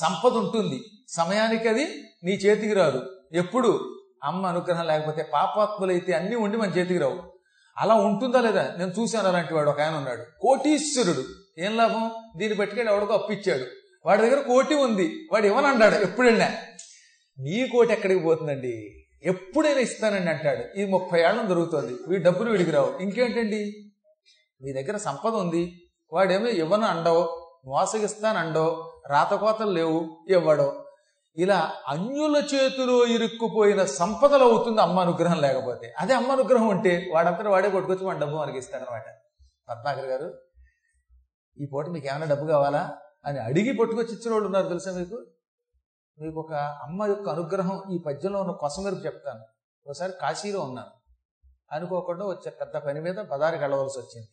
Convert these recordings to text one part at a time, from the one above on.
సంపద ఉంటుంది. సమయానికి అది నీ చేతికి రాదు. ఎప్పుడు? అమ్మ అనుగ్రహం లేకపోతే పాపాత్ములైతే అన్ని ఉండి మన చేతికి రావు. అలా ఉంటుందా లేదా? నేను చూశాను అలాంటి వాడు ఒక ఆయన ఉన్నాడు. కోటీశ్వరుడు. ఏం లాభం? దీన్ని పట్టుకెళ్ళి ఎవడికో అప్పిచ్చాడు. వాడి దగ్గర కోటి ఉంది. వాడు ఇవ్వనన్నాడు. ఎప్పుడైనా నీ కోటి ఎక్కడికి పోతుందండి? ఎప్పుడైనా ఇస్తానండి అంటాడు. ఈ ముప్పై ఏళ్ళం దొరుకుతుంది వీడి డబ్బులు వీడికి రావు. ఇంకేంటండి? మీ దగ్గర సంపద ఉంది. వాడేమో ఇవ్వను అండవు మోసగిస్తానండో రాతకోతలు లేవు ఇవ్వడం ఇలా అన్యుల చేతిలో ఇరుక్కుపోయిన సంపదలు అవుతుంది అమ్మ అనుగ్రహం లేకపోతే. అదే అమ్మ అనుగ్రహం ఉంటే వాడంతా వాడే కొట్టుకొచ్చి మన డబ్బు మనకి ఇస్తాడనమాట. పద్మాకర్ గారు ఈ పూట మీకు ఏమైనా డబ్బు కావాలా? అని అడిగి పట్టుకొచ్చి ఇచ్చిన వాళ్ళు ఉన్నారు తెలుసా మీకు? మీకు ఒక అమ్మ యొక్క అనుగ్రహం ఈ పద్యంలో ఉన్న కొసమెరుపు చెప్తాను. ఒకసారి కాశీలో ఉన్నాను. అనుకోకుండా వచ్చే పెద్ద పని మీద బదారికి వెళ్ళవలసి వచ్చింది.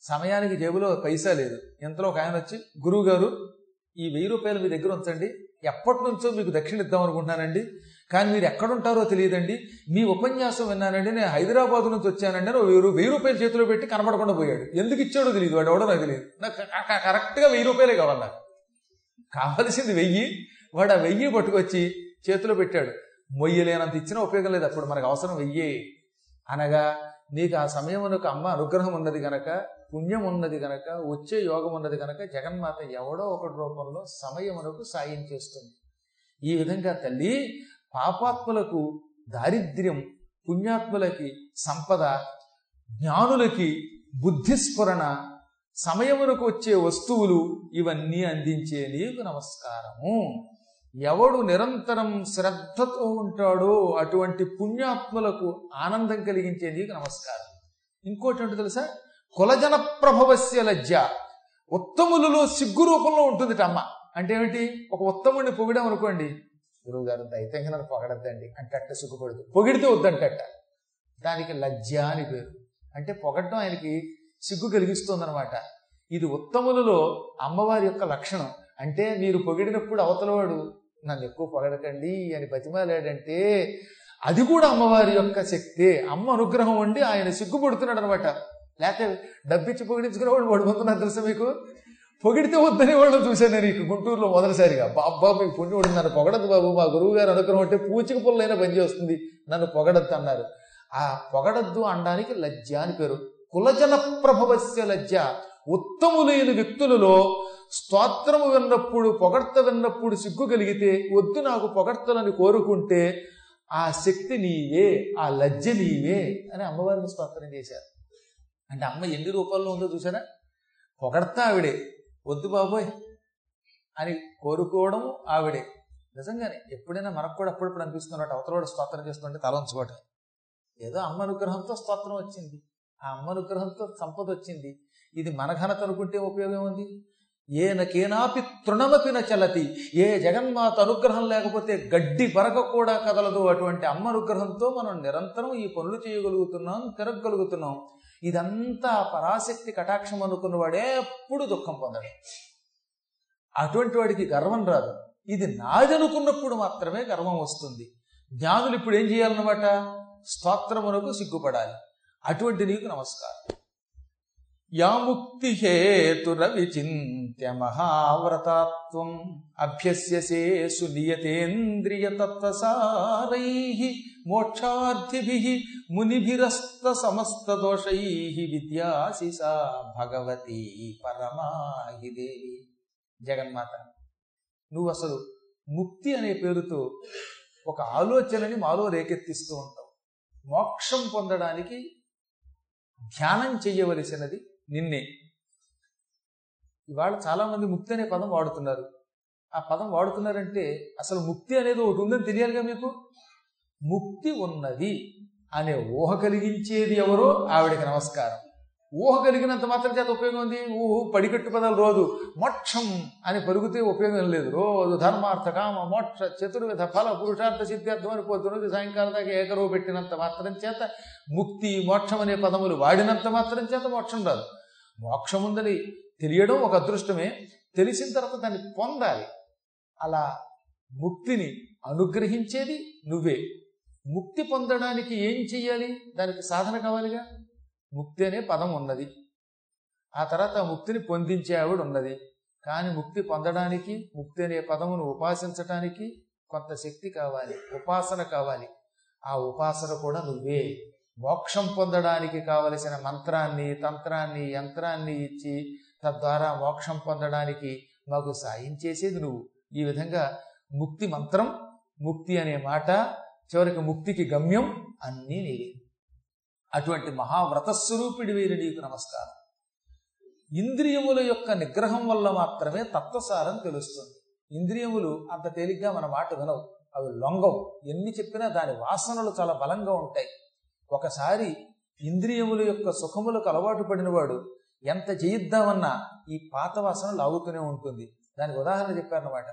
సమయానికి జేబులో పైసా లేదు. ఇంతలో ఒక ఆయన వచ్చి గురువు గారు ఈ వెయ్యి రూపాయలు మీ దగ్గర ఉంచండి. ఎప్పటి నుంచో మీకు దక్షిణ ఇద్దాం అనుకుంటున్నానండి. కానీ మీరు ఎక్కడుంటారో తెలియదండి. మీ ఉపన్యాసం విన్నానండి. నేను హైదరాబాద్ నుంచి వచ్చానండి అని వెయ్యి వెయ్యి రూపాయలు చేతిలో పెట్టి కనబడకుండా పోయాడు. ఎందుకు ఇచ్చాడో తెలియదు. వాడు ఎవడో నాకు తెలియదు. నాకు కరెక్ట్గా వెయ్యి రూపాయలే కావాలి నాకు. కావలసింది వెయ్యి. వాడు ఆ వెయ్యి పట్టుకొచ్చి చేతిలో పెట్టాడు. మొయ్యలేనంత ఇచ్చినా ఉపయోగం లేదు. అప్పుడు మనకు అవసరం వెయ్యి. అనగా నీకు ఆ సమయమునకు అమ్మ అనుగ్రహం ఉన్నది గనక పుణ్యం ఉన్నది గనక వచ్చే యోగం ఉన్నది గనక జగన్మాత ఎవడో ఒకటి రూపంలో సమయమునకు సాయం చేస్తుంది. ఈ విధంగా తల్లి పాపాత్ములకు దారిద్ర్యం పుణ్యాత్ములకి సంపద జ్ఞానులకి బుద్ధిస్ఫురణ సమయమునకు వచ్చే వస్తువులు ఇవన్నీ అందించే నీకు నమస్కారము. ఎవడు నిరంతరం శ్రద్ధతో ఉంటాడో అటువంటి పుణ్యాత్ములకు ఆనందం కలిగించే నీకు నమస్కారం. ఇంకోటి ఏంటో తెలుసా? కులజన ప్రభవస్య లజ్జ. ఉత్తములలో సిగ్గు రూపంలో ఉంటుంది అమ్మ. అంటే ఏమిటి? ఒక ఉత్తముడిని పొగిడాం అనుకోండి. గురువు గారు దైతంగా నన్ను పొగడద్దండి. అంటే అట్ట సిగ్గుపడదు. పొగిడితే వద్దంటట్ట. దానికి లజ్జ అని పేరు. అంటే పొగడటం ఆయనకి సిగ్గు కలిగిస్తుందనమాట ఇది ఉత్తములలో అమ్మవారి యొక్క లక్షణం. అంటే మీరు పొగిడినప్పుడు అవతలవాడు నన్ను ఎక్కువ పొగడకండి అని బతిమాలాడంటే అది కూడా అమ్మవారి యొక్క శక్తే. అమ్మ అనుగ్రహం ఉండి ఆయన సిగ్గుపడుతున్నాడు అనమాట. లేకపోతే డబ్బిచ్చి పొగిడించుకునే వాడు పడిపోతున్నారు తెలుసా మీకు? పొగిడితే వద్దని వాళ్ళని చూశాను నేను ఇక గుంటూరులో మొదటిసారిగా. బాబా మీకు పుణ్యుడు నన్ను పొగడద్దు బాబు. మా గురువు గారు అనుగ్రహం అంటే పూచిక పుల్లైనా పనిచేస్తుంది నన్ను పొగడద్దు అన్నారు. ఆ పొగడద్దు అనడానికి లజ్జ అని పేరు. కులజన ప్రభవస్య లజ్జ. ఉత్తములైన వ్యక్తులలో స్తోత్రము విన్నప్పుడు పొగడ్త విన్నప్పుడు సిగ్గు కలిగితే వద్దు నాకు పొగడ్తలని కోరుకుంటే ఆ శక్తి నీవే ఆ లజ్జ నీవే అని అమ్మవారిని స్తోత్రం చేశారు. అంటే అమ్మ ఎన్ని రూపాల్లో ఉందో చూసారా పొగడతా ఆవిడే. వద్దు బాబోయ్ అని కోరుకోవడం ఆవిడే. నిజంగానే ఎప్పుడైనా మనకు కూడా అప్పుడప్పుడు అనిపిస్తున్నట్టు అవతలవాడు స్తోత్రం చేస్తుంటే తల ఉంచుకోవటం ఏదో అమ్మ అనుగ్రహంతో స్తోత్రం వచ్చింది. ఆ అమ్మ అనుగ్రహంతో సంపద వచ్చింది. ఇది మన ఘనత అనుకుంటే ఉపయోగం ఉంది. ఏనకేనాపి తృణమపిన చలతి. ఏ జగన్మాత అనుగ్రహం లేకపోతే గడ్డి పరక కూడా కదలదు. అటువంటి అమ్మ అనుగ్రహంతో మనం నిరంతరం ఈ పనులు చేయగలుగుతున్నాం తిరగగలుగుతున్నాం. ఇదంతా పరాశక్తి కటాక్షం అనుకున్నవాడే ఎప్పుడు దుఃఖం పొందడు. అటువంటి వాడికి గర్వం రాదు. ఇది నాదనుకున్నప్పుడు మాత్రమే గర్వం వస్తుంది. జ్ఞానులు ఇప్పుడు ఏం చేయాలన్నమాట? స్తోత్రమునకు సిగ్గుపడాలి. అటువంటి నీకు నమస్కారం. యా ముక్తి హేతుర విచింత్య మహావ్రతాత్వం. అభ్యస్యసే సునియతేంద్రియతత్వసారై మోక్షార్థిభి మునిభిరస్త సమస్త దోషై విద్యాశిసా భగవతి పరమాహి దేవి. జగన్మాత నువ్వు అసలు ముక్తి అనే పేరుతో ఒక ఆలోచనని మాలో రేకెత్తిస్తూ ఉంటావు. మోక్షం పొందడానికి ధ్యానం చెయ్యవలసినది నిన్నే. ఇవాళ చాలా మంది ముక్తి అనే పదం వాడుతున్నారు. ఆ పదం వాడుతున్నారంటే అసలు ముక్తి అనేది ఒకటి ఉందని తెలియాలిగా మీకు? ముక్తి ఉన్నది అనే ఊహ కలిగించేది ఎవరో ఆవిడకి నమస్కారం. ఊహ కలిగినంత మాత్రం చేత ఉపయోగం ఉంది? ఊహ పడికట్టు పదాలు రోజు మోక్షం అని పరుగుతే ఉపయోగం లేదు. రోజు ధర్మార్థ కామ మోక్ష చతుర్విధ ఫల పురుషార్థ సిద్ధార్థం అని పోతున్నది సాయంకాలం దాకా ఏకరువు పెట్టినంత మాత్రం చేత ముక్తి మోక్షం అనే పదములు వాడినంత మాత్రం చేత మోక్షం రాదు. మోక్షం ఉందని తెలియడం ఒక అదృష్టమే. తెలిసిన తర్వాత దాన్ని పొందాలి. అలా ముక్తిని అనుగ్రహించేది నువ్వే. ముక్తి పొందడానికి ఏం చెయ్యాలి? దానికి సాధన కావాలిగా? ముక్తి అనే పదం ఉన్నది. ఆ తర్వాత ముక్తిని పొందించే ఆవిడ ఉన్నది. కానీ ముక్తి పొందడానికి ముక్తి అనే పదమును ఉపాసించటానికి కొంత శక్తి కావాలి. ఉపాసన కావాలి. ఆ ఉపాసన కూడా నువ్వే. మోక్షం పొందడానికి కావలసిన మంత్రాన్ని తంత్రాన్ని యంత్రాన్ని ఇచ్చి తద్వారా మోక్షం పొందడానికి మాకు సాయం చేసేది నువ్వు. ఈ విధంగా ముక్తి మంత్రం ముక్తి అనే మాట చివరికి ముక్తికి గమ్యం అన్నీ నీవే. అటువంటి మహావ్రతస్వరూపిడి వీరి నీకు నమస్కారం. ఇంద్రియముల యొక్క నిగ్రహం వల్ల మాత్రమే తత్వసారం తెలుస్తుంది. ఇంద్రియములు అంత తేలిగ్గా మన మాట వినవు. అవి లొంగవు. ఎన్ని చెప్పినా దాని వాసనలు చాలా బలంగా ఉంటాయి. ఒకసారి ఇంద్రియముల యొక్క సుఖములకు అలవాటు పడినవాడు ఎంత చేయిద్దామన్నా ఈ పాత వాసన లాగుతూనే ఉంటుంది. దానికి ఉదాహరణ చెప్పారన్నమాట.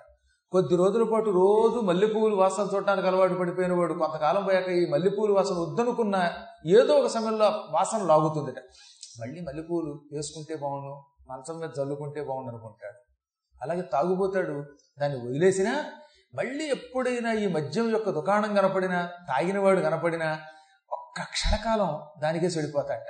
కొద్ది రోజుల పాటు రోజు మల్లెపూలు వాసన చూడటానికి అలవాటు పడిపోయిన వాడు కొంతకాలం పోయాక ఈ మల్లెపూలు వాసన వద్దనుకున్న ఏదో ఒక సమయంలో వాసన లాగుతుందిట. మళ్ళీ మల్లెపూలు వేసుకుంటే బాగుండు మంచం మీద చల్లుకుంటే బాగుండు అనుకుంటాడు. అలాగే తాగుపోతాడు దాన్ని వదిలేసినా మళ్ళీ ఎప్పుడైనా ఈ మద్యం యొక్క దుకాణం కనపడినా తాగినవాడు కనపడినా ఒక్క క్షణకాలం దానికే చెడిపోతాట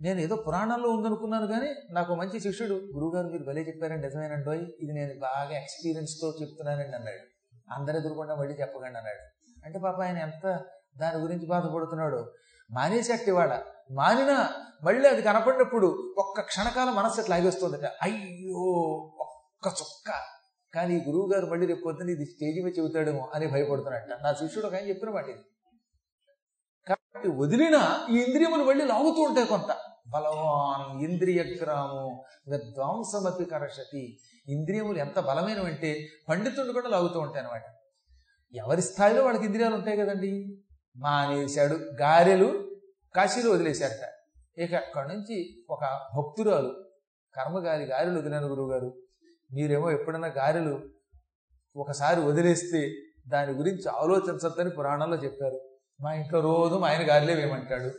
నేను ఏదో పురాణంలో ఉందనుకున్నాను కానీ నాకు మంచి శిష్యుడు గురువుగారు మీరు భలే చెప్పారండి. నిజమేనండి ఇది నేను బాగా ఎక్స్పీరియన్స్తో చెప్తున్నానండి అన్నాడు. అందరు ఎదురుకుండా మళ్ళీ చెప్పకండి అన్నాడు. అంటే పాప ఆయన ఎంత దాని గురించి బాధపడుతున్నాడు? మానేసేట ఇవాళ. మానినా మళ్ళీ అది కనపడినప్పుడు ఒక్క క్షణకాలం మనస్సు అట్లా ఆగేస్తుందట. అయ్యో ఒక్క చుక్క. కానీ ఈ గురువు గారు మళ్ళీ రేపు పొద్దున్న ఇది స్టేజ్ మీద చెబుతాడేమో అని భయపడుతున్నట్ట నా శిష్యుడు ఒక ఆయన చెప్పిన మాట ఇది. వదిలినా ఈ ఇంద్రియములు వెళ్ళి లాగుతూ ఉంటాయి కొంత. బలవాన్ ఇంద్రియగ్రామం విద్వాంసమతి కరషతి. ఇంద్రియములు ఎంత బలమైనవంటే పండితుడు కూడా లాగుతూ ఉంటాయి అనమాట ఎవరి స్థాయిలో వాళ్ళకి ఇంద్రియాలు ఉంటాయి కదండి? మానేశాడు. గారెలు కాశీలో వదిలేశారట. ఇక అక్కడి నుంచి ఒక భక్తురాలు కర్మగారి గారెలు వదిలేను గురువుగారు. మీరేమో ఎప్పుడైనా గారెలు ఒకసారి వదిలేస్తే దాని గురించి ఆలోచించద్దని పురాణంలో చెప్పారు. మా ఇంట్లో రోజు మా ఆయన గారెలే వేయమంటాడు.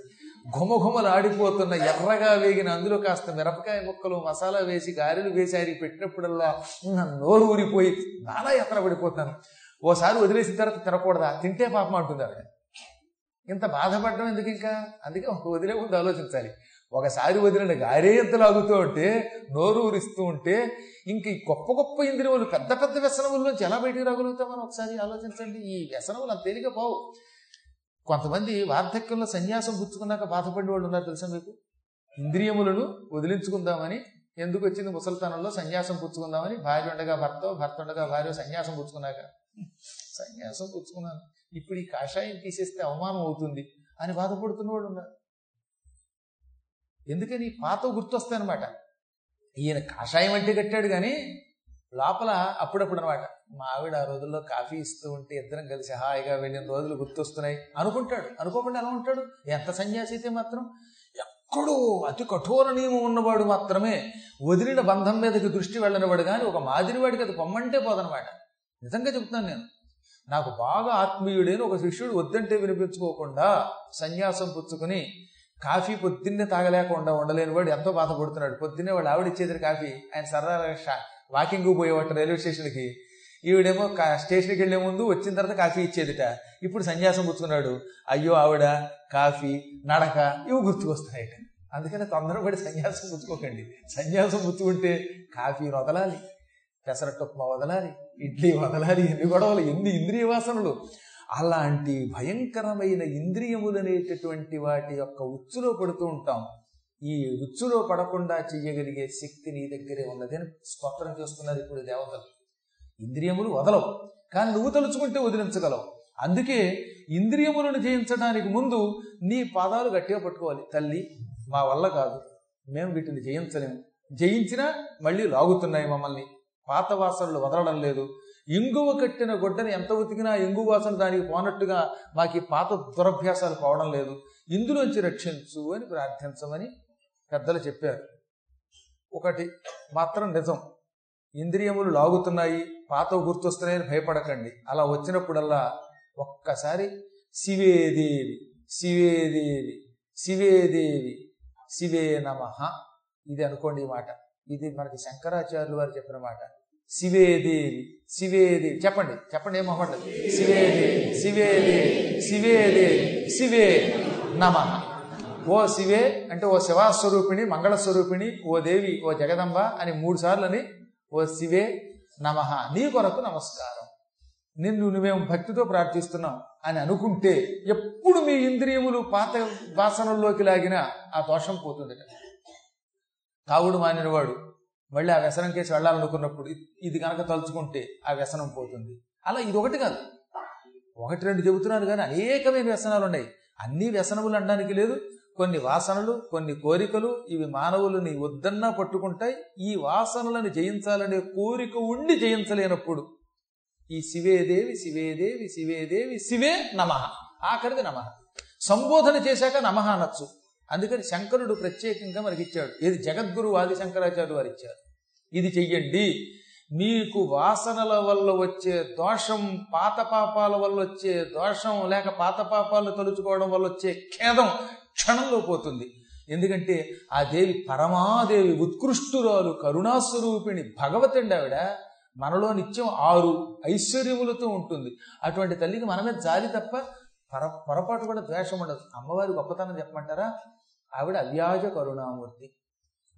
ఘుమఘుమలాడిపోతున్న ఎర్రగా వేగిన అందులో కాస్త మిరపకాయ ముక్కలు మసాలా వేసి గారెలు వేసి ఆయనకి పెట్టినప్పుడల్లా నా నోరు ఊరిపోయి నానా ఎత్తన పడిపోతాను ఓసారి వదిలేసిన తర్వాత తినకూడదా? తింటే పాపం అంటుంది ఆవిడ ఇంత బాధపడడం ఎందుకు ఇంకా? అందుకే ఒక వదిలే ముందు ఆలోచించాలి. ఒకసారి వదిలిన గారే ఎంత లాగుతూ ఉంటే నోరు ఊరిస్తూ ఉంటే ఇంక ఈ గొప్ప గొప్ప ఇంద్రియములు పెద్ద పెద్ద వ్యసనముల నుంచి ఎలా బయటికి రాగలుగుతామని ఒకసారి ఆలోచించండి. ఈ వ్యసనములు అంత తేలిక పోవు. కొంతమంది వార్ధక్యంలో సన్యాసం గుర్తుకున్నాక బాధపడే వాళ్ళు ఉన్నారు తెలుసా మీకు? ఇంద్రియములను వదిలించుకుందామని ఎందుకు వచ్చింది ముసలితనంలో సన్యాసం పుచ్చుకుందామని? భార్య ఉండగా భర్త భర్త ఉండగా భార్య సన్యాసం పుచ్చుకున్నాక. సన్యాసం పుచ్చుకున్నాను. ఇప్పుడు ఈ కాషాయం తీసేస్తే అవమానం అవుతుంది అని బాధపడుతున్న వాళ్ళు ఉన్నారు. ఎందుకని? పాత గుర్తొస్తాయన్నమాట. ఈయన కాషాయం అంటే కట్టాడు కానీ లోపల అప్పుడప్పుడు అనమాట మా ఆవిడ ఆ రోజుల్లో కాఫీ ఇస్తూ ఉంటే ఇద్దరం కలిసి హాయిగా వెళ్ళిన రోజులు గుర్తొస్తున్నాయి. అనుకుంటాడు. అనుకోకుండా ఎలా ఉంటాడు? ఎంత సన్యాసి అయితే మాత్రం ఎక్కడో అతి కఠోర నియమం ఉన్నవాడు మాత్రమే వదిలిన బంధం మీదకి దృష్టి వెళ్ళనివాడు. కానీ ఒక మాదిరి వాడికి అది పొమ్మంటే పోదనమాట. నిజంగా చెప్తున్నాను నేను. నాకు బాగా ఆత్మీయుడైన ఒక శిష్యుడు వద్దంటే వినిపించుకోకుండా సన్యాసం పుచ్చుకుని కాఫీ పొద్దున్నే తాగలేకుండా ఉండలేని వాడు ఎంతో బాధపడుతున్నాడు. పొద్దున్నే వాడు ఆవిడ ఇచ్చేది కాఫీ ఆయన సరదా వాకింగ్ పోయేవాట రైల్వే స్టేషన్కి. ఈవిడేమో స్టేషన్కి వెళ్ళే ముందు వచ్చిన తర్వాత కాఫీ ఇచ్చేదిట. ఇప్పుడు సన్యాసం పుచ్చుకున్నాడు. అయ్యో ఆవిడ కాఫీ నడక ఇవి గుర్తుకొస్తున్నాయట అందుకని తొందరపడి సన్యాసం పుచ్చుకోకండి. సన్యాసం పుచ్చుకుంటే కాఫీ వదలాలి పెసరట్టు ఉప్మా వదలాలి ఇడ్లీ వదలాలి ఎన్ని గొడవలు ఎన్ని ఇంద్రియ వాసనలు. అలాంటి భయంకరమైన ఇంద్రియములనేటటువంటి వాటి యొక్క ఉచ్చులో పడుతూ ఉంటాం. ఈ ఉచ్చులో పడకుండా చెయ్యగలిగే శక్తి నీ దగ్గరే ఉన్నదని స్తోత్రం చేస్తున్నారు ఇప్పుడు దేవతలు. ఇంద్రియములు వదలవు. కానీ నువ్వు తలుచుకుంటే వదిలించగలవు. అందుకే ఇంద్రియములను జయించడానికి ముందు నీ పాదాలు గట్టిగా పట్టుకోవాలి. తల్లి మా వల్ల కాదు. మేము వీటిని జయించలేము. జయించినా మళ్ళీ లాగుతున్నాయి మమ్మల్ని. పాత వాసనలు వదలడం లేదు. ఇంగువ కట్టిన గొడ్డని ఎంత ఉతికినా ఇంగు వాసన దానికి పోనట్టుగా మాకు పాత దురభ్యాసాలు పోవడం లేదు. ఇందులోంచి రక్షించు అని ప్రార్థించమని పెద్దలు చెప్పారు. ఒకటి మాత్రం నిజం. ఇంద్రియములు లాగుతున్నాయి పాత గుర్తొస్తున్నాయని భయపడకండి. అలా వచ్చినప్పుడల్లా ఒక్కసారి శివేదేవి శివేదేవి శివేదేవి శివే నమ. ఇది అనుకోండి ఈ మాట. ఇది మనకి శంకరాచార్యులు వారు చెప్పిన మాట. శివేదేవి శివేదేవి. చెప్పండి. చెప్పండి ఏం మొహమాట శివేదేవి శివేదేవి శివేదేవి శివే నమ. ఓ శివే అంటే ఓ శివాస్వరూపిణి మంగళస్వరూపిణి ఓ దేవి ఓ జగదంబ అని మూడు సార్లు అని ఓ శివే నమ నీ కొరకు నమస్కారం. నిన్ను నువ్వేం భక్తితో ప్రార్థిస్తున్నాం అని అనుకుంటే ఎప్పుడు మీ ఇంద్రియములు పాత వాసనల్లోకి లాగినా ఆ దోషం పోతుంది తాగుడు మానినవాడు మళ్ళీ ఆ వ్యసనం కేసి వెళ్ళాలనుకున్నప్పుడు ఇది కనుక తలుచుకుంటే ఆ వ్యసనం పోతుంది. అలా ఇది ఒకటి కాదు. ఒకటి రెండు చెబుతున్నాను కానీ అనేకమైన వ్యసనాలు ఉన్నాయి అన్ని వ్యసనములు అనడానికి లేదు కొన్ని వాసనలు కొన్ని కోరికలు ఇవి మానవులని వద్దన్నా పట్టుకుంటాయి. ఈ వాసనలను జయించాలనే కోరిక ఉండి జయించలేనప్పుడు ఈ శివేదేవి శివేదేవి శివేదేవి శివే నమ. ఆఖరిది నమ. సంబోధన చేశాక నమ అనొచ్చు. అందుకని శంకరుడు ప్రత్యేకంగా మనకిచ్చాడు. ఇది జగద్గురు ఆది శంకరాచార్య వారు ఇచ్చారు. ఇది చెయ్యండి. మీకు వాసనల వల్ల వచ్చే దోషం పాత పాపాల వల్ల వచ్చే దోషం లేక పాత పాపాలు తలుచుకోవడం వల్ల వచ్చే ఖేదం క్షణంలో పోతుంది. ఎందుకంటే ఆ దేవి పరమాదేవి ఉత్కృష్టురాలు కరుణాస్వరూపిణి భగవతండి ఆవిడ. మనలో నిత్యం ఆరు ఐశ్వర్యములతో ఉంటుంది. అటువంటి తల్లికి మనమే జాలి తప్ప పర పొరపాటు కూడా ద్వేషం ఉండదు. అమ్మవారి గొప్పతనం చెప్పమంటారా? ఆవిడ అవ్యాజ కరుణామూర్తి.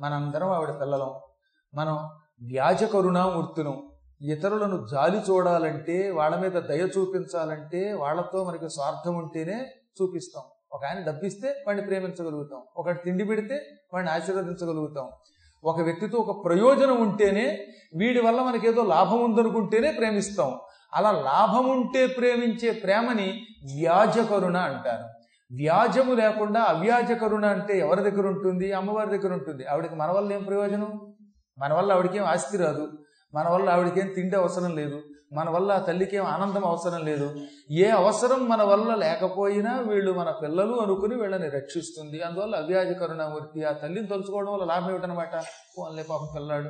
మనందరం ఆవిడ పిల్లలం. మనం వ్యాజ కరుణామూర్తులం. ఇతరులను జాలి చూడాలంటే వాళ్ళ మీద దయ చూపించాలంటే వాళ్ళతో మనకి స్వార్థం ఉంటేనే చూపిస్తాం. ఒక ఆయన డబ్బిస్తే వాడిని ప్రేమించగలుగుతాం. ఒకటి తిండి పెడితే వాడిని ఆశీర్వదించగలుగుతాం. ఒక వ్యక్తితో ఒక ప్రయోజనం ఉంటేనే వీడి వల్ల మనకేదో లాభం ఉందనుకుంటేనే ప్రేమిస్తాం. అలా లాభం ఉంటే ప్రేమించే ప్రేమని వ్యాజ కరుణ అంటారు. వ్యాజము లేకుండా అవ్యాజ కరుణ అంటే ఎవరి దగ్గర ఉంటుంది? అమ్మవారి దగ్గర ఉంటుంది. ఆవిడకి మన వల్ల ఏం ప్రయోజనం? మన వల్ల ఆవిడకేం ఆస్తి రాదు. మన వల్ల ఆవిడకేం తిండి అవసరం లేదు. మన వల్ల ఆ ఆనందం అవసరం లేదు. ఏ అవసరం మన వల్ల లేకపోయినా వీళ్ళు మన పిల్లలు అనుకుని వీళ్ళని రక్షిస్తుంది. అందువల్ల అవ్యాజ కరుణామూర్తి ఆ తల్లిని తలుచుకోవడం వల్ల లాభం ఏమిటనమాట పోన్లే పాపం పిల్లాడు.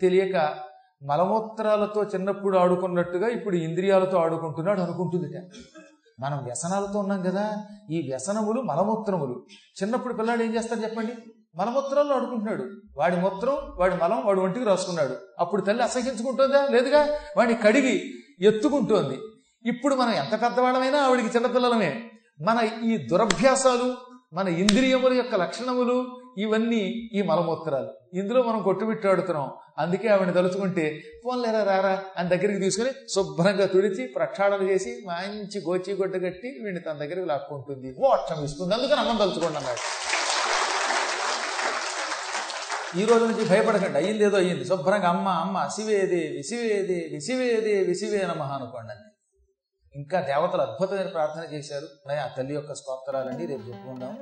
తెలియక మలమూత్రాలతో చిన్నప్పుడు ఆడుకున్నట్టుగా ఇప్పుడు ఇంద్రియాలతో ఆడుకుంటున్నాడు అనుకుంటుంది మనం వ్యసనాలతో ఉన్నాం కదా ఈ వ్యసనములు మలమూత్రములు. చిన్నప్పుడు పిల్లాడు ఏం చేస్తాడు చెప్పండి? మలమూత్రాల్లో అడుకుంటున్నాడు వాడి మూత్రం వాడి మలం వాడి ఒంటికి రాసుకున్నాడు. అప్పుడు తల్లి అసహించుకుంటుందా లేదుగా? వాడిని కడిగి ఎత్తుకుంటోంది. ఇప్పుడు మనం ఎంత పెద్దవాళ్ళమైనా ఆవిడికి చిన్నపిల్లలమే. మన ఈ దురభ్యాసాలు మన ఇంద్రియముల యొక్క లక్షణములు ఇవన్నీ ఈ మలమూత్రాలు. ఇందులో మనం కొట్టుబిట్టాడుతున్నాం అందుకే ఆవిడని తలుచుకుంటే పోన్లేరా రారా అని దగ్గరికి తీసుకుని శుభ్రంగా తుడిచి ప్రక్షాళన చేసి మంచి గోచి గుడ్డ కట్టి వీడిని తన దగ్గరికి లాక్కుంటుంది. మోక్షం ఇస్తుంది. అందుకని అమ్మం తలుచుకోండి అన్నాడు. ఈ రోజు నుంచి భయపడకండి. అయ్యింది ఏదో అయ్యింది. శుభ్రంగా అమ్మ అమ్మ శివేదేవి శివేదేవి శివేదేవి శివే నమ అనుకోండి అని ఇంకా దేవతలు అద్భుతమైన ప్రార్థన చేశారు. ఆ తల్లి యొక్క స్తోత్రాలండి. రేపు చెప్పుకుందాం.